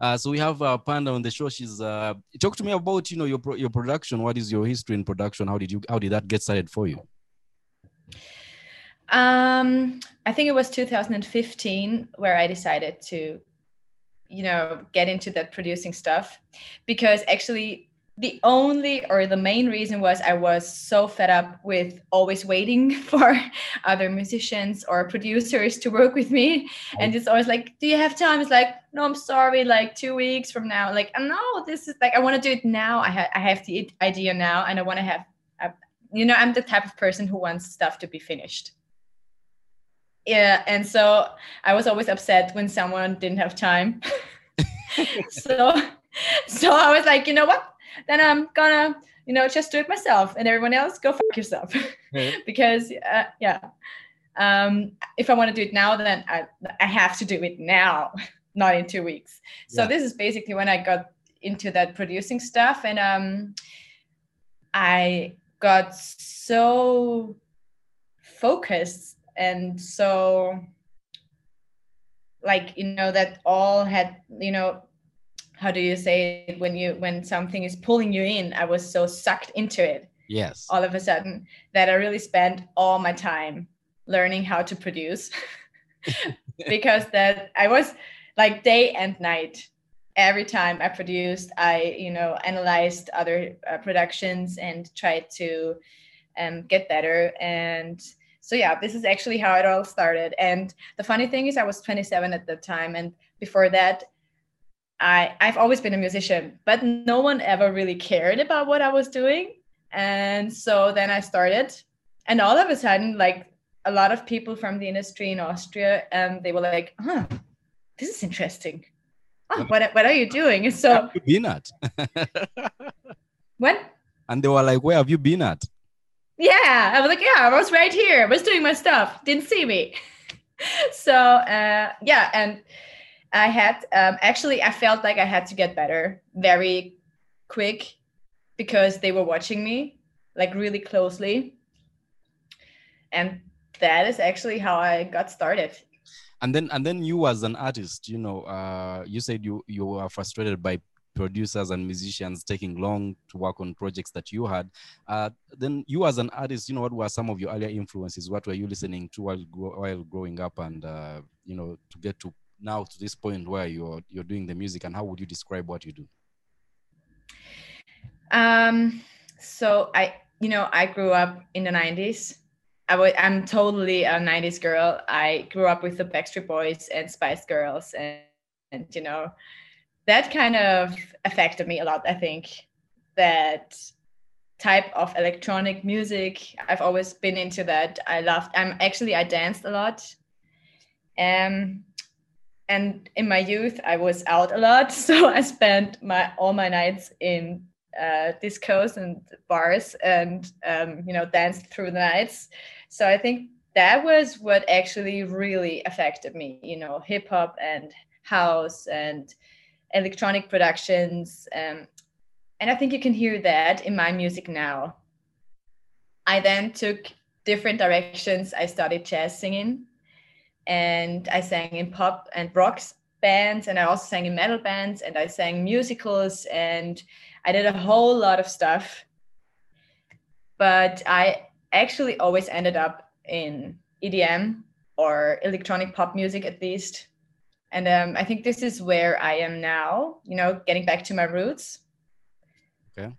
Uh, so we have uh, PAENDA on the show. She's uh, talk to me about you know your pro- your production. What is your history in production? How did you how did that get started for you? Um, I think it was 2015 where I decided to, you know, get into that producing stuff because actually the only or the main reason was I was so fed up with always waiting for other musicians or producers to work with me. And it's always like, do you have time? It's like, no, I'm sorry, like two weeks from now. Like, no, this is like, I want to do it now. I, ha- I have the idea now and I want to have, a, you know, I'm the type of person who wants stuff to be finished. Yeah. And so I was always upset when someone didn't have time. so, so I was like, you know what? Then I'm gonna, you know, just do it myself, and everyone else go fuck yourself, because uh, yeah, um, if I want to do it now, then I I have to do it now, not in two weeks. So yeah. this is basically when I got into that producing stuff, and um, I got so focused and so like you know that all had you know how do you say it? When you when something is pulling you in i was so sucked into it. Yes. All of a sudden that i really spent all my time learning how to produce. Because that i was like day and night every time i produced i you know analyzed other uh, productions and tried to um, get better. And so yeah this is actually how it all started. And the funny thing is i was 27 at the time. And before that I I've always been a musician, but no one ever really cared about what I was doing. And so then I started, and all of a sudden, like a lot of people from the industry in Austria, um, they were like, "Huh, this is interesting. Oh, what what are you doing?" And so have you been at? when? And they were like, "Where have you been at?" Yeah, I was like, "Yeah, I was right here. I was doing my stuff. Didn't see me." so uh, yeah, and I had um, actually I felt like I had to get better very quick because they were watching me like really closely, and that is actually how I got started. And then and then you as an artist, you know, uh, you said you you were frustrated by producers and musicians taking long to work on projects that you had. Uh, then you as an artist, you know, what were some of your earlier influences? What were you listening to while while growing up, and uh, you know, to get to now to this point where you're you're doing the music and how would you describe what you do? Um so i you know i grew up in the 90s I w- i'm totally a 90s girl. I grew up with the backstreet boys and spice girls and, and you know that kind of affected me a lot i think. That type of electronic music i've always been into that. I loved i'm actually i danced a lot. Um and in my youth i was out a lot so i spent my all my nights in uh, discos and bars and um, you know danced through the nights. So i think that was what actually really affected me you know hip hop and house and electronic productions um, and i think you can hear that in my music now. I then took different directions. I studied jazz singing and I sang in pop and rock bands, and I also sang in metal bands, and I sang musicals, and I did a whole lot of stuff. But I actually always ended up in EDM or electronic pop music at least. And um, I think this is where I am now, you know, getting back to my roots. Okay.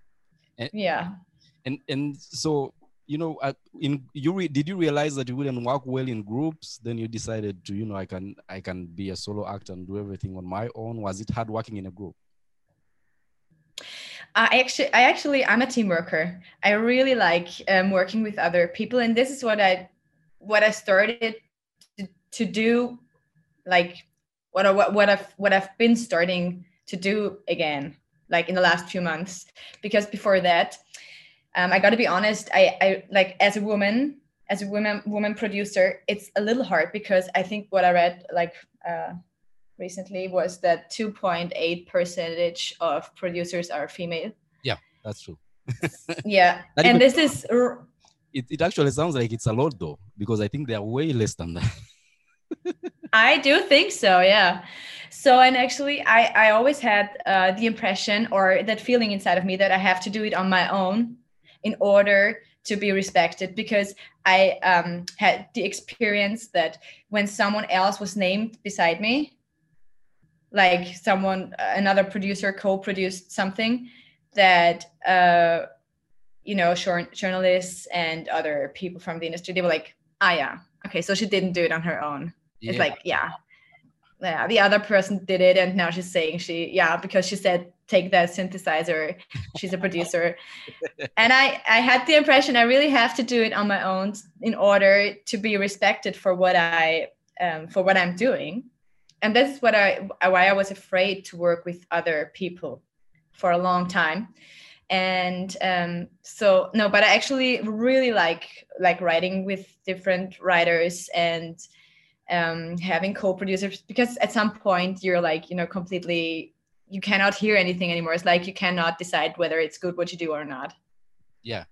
And, yeah. And and so you know, in you re, did you realize that you wouldn't work well in groups? Then you decided to, you know, I can I can be a solo actor and do everything on my own. Was it hard working in a group? I actually, I actually, I'm a team worker. I really like um, working with other people, and this is what I, what I started to, to do, like what I, what what I've what I've been starting to do again, like in the last few months. Because before that, um, I got to be honest. I, I like as a woman, as a woman woman producer, it's a little hard because I think what I read like uh, recently was that 2.8 percentage of producers are female. Yeah, that's true. yeah, and this is. It, it actually sounds like it's a lot though, because I think they are way less than that. I do think so, yeah. So, and actually, I, I always had uh, the impression or that feeling inside of me that I have to do it on my own in order to be respected because I um, had the experience that when someone else was named beside me, like someone, another producer co produced something that, uh, you know, journalists and other people from the industry, they were like, ah, yeah, okay, so she didn't do it on her own. Yeah. It's like, yeah, yeah, the other person did it, and now she's saying she, yeah, because she said take that synthesizer. She's a producer, and I, I had the impression I really have to do it on my own in order to be respected for what I, um, for what I'm doing, and that's what I, why I was afraid to work with other people for a long time. And um, so no but i actually really like like writing with different writers and um, having co-producers because at some point you're like you know completely you cannot hear anything anymore. It's like you cannot decide whether it's good what you do or not. Yeah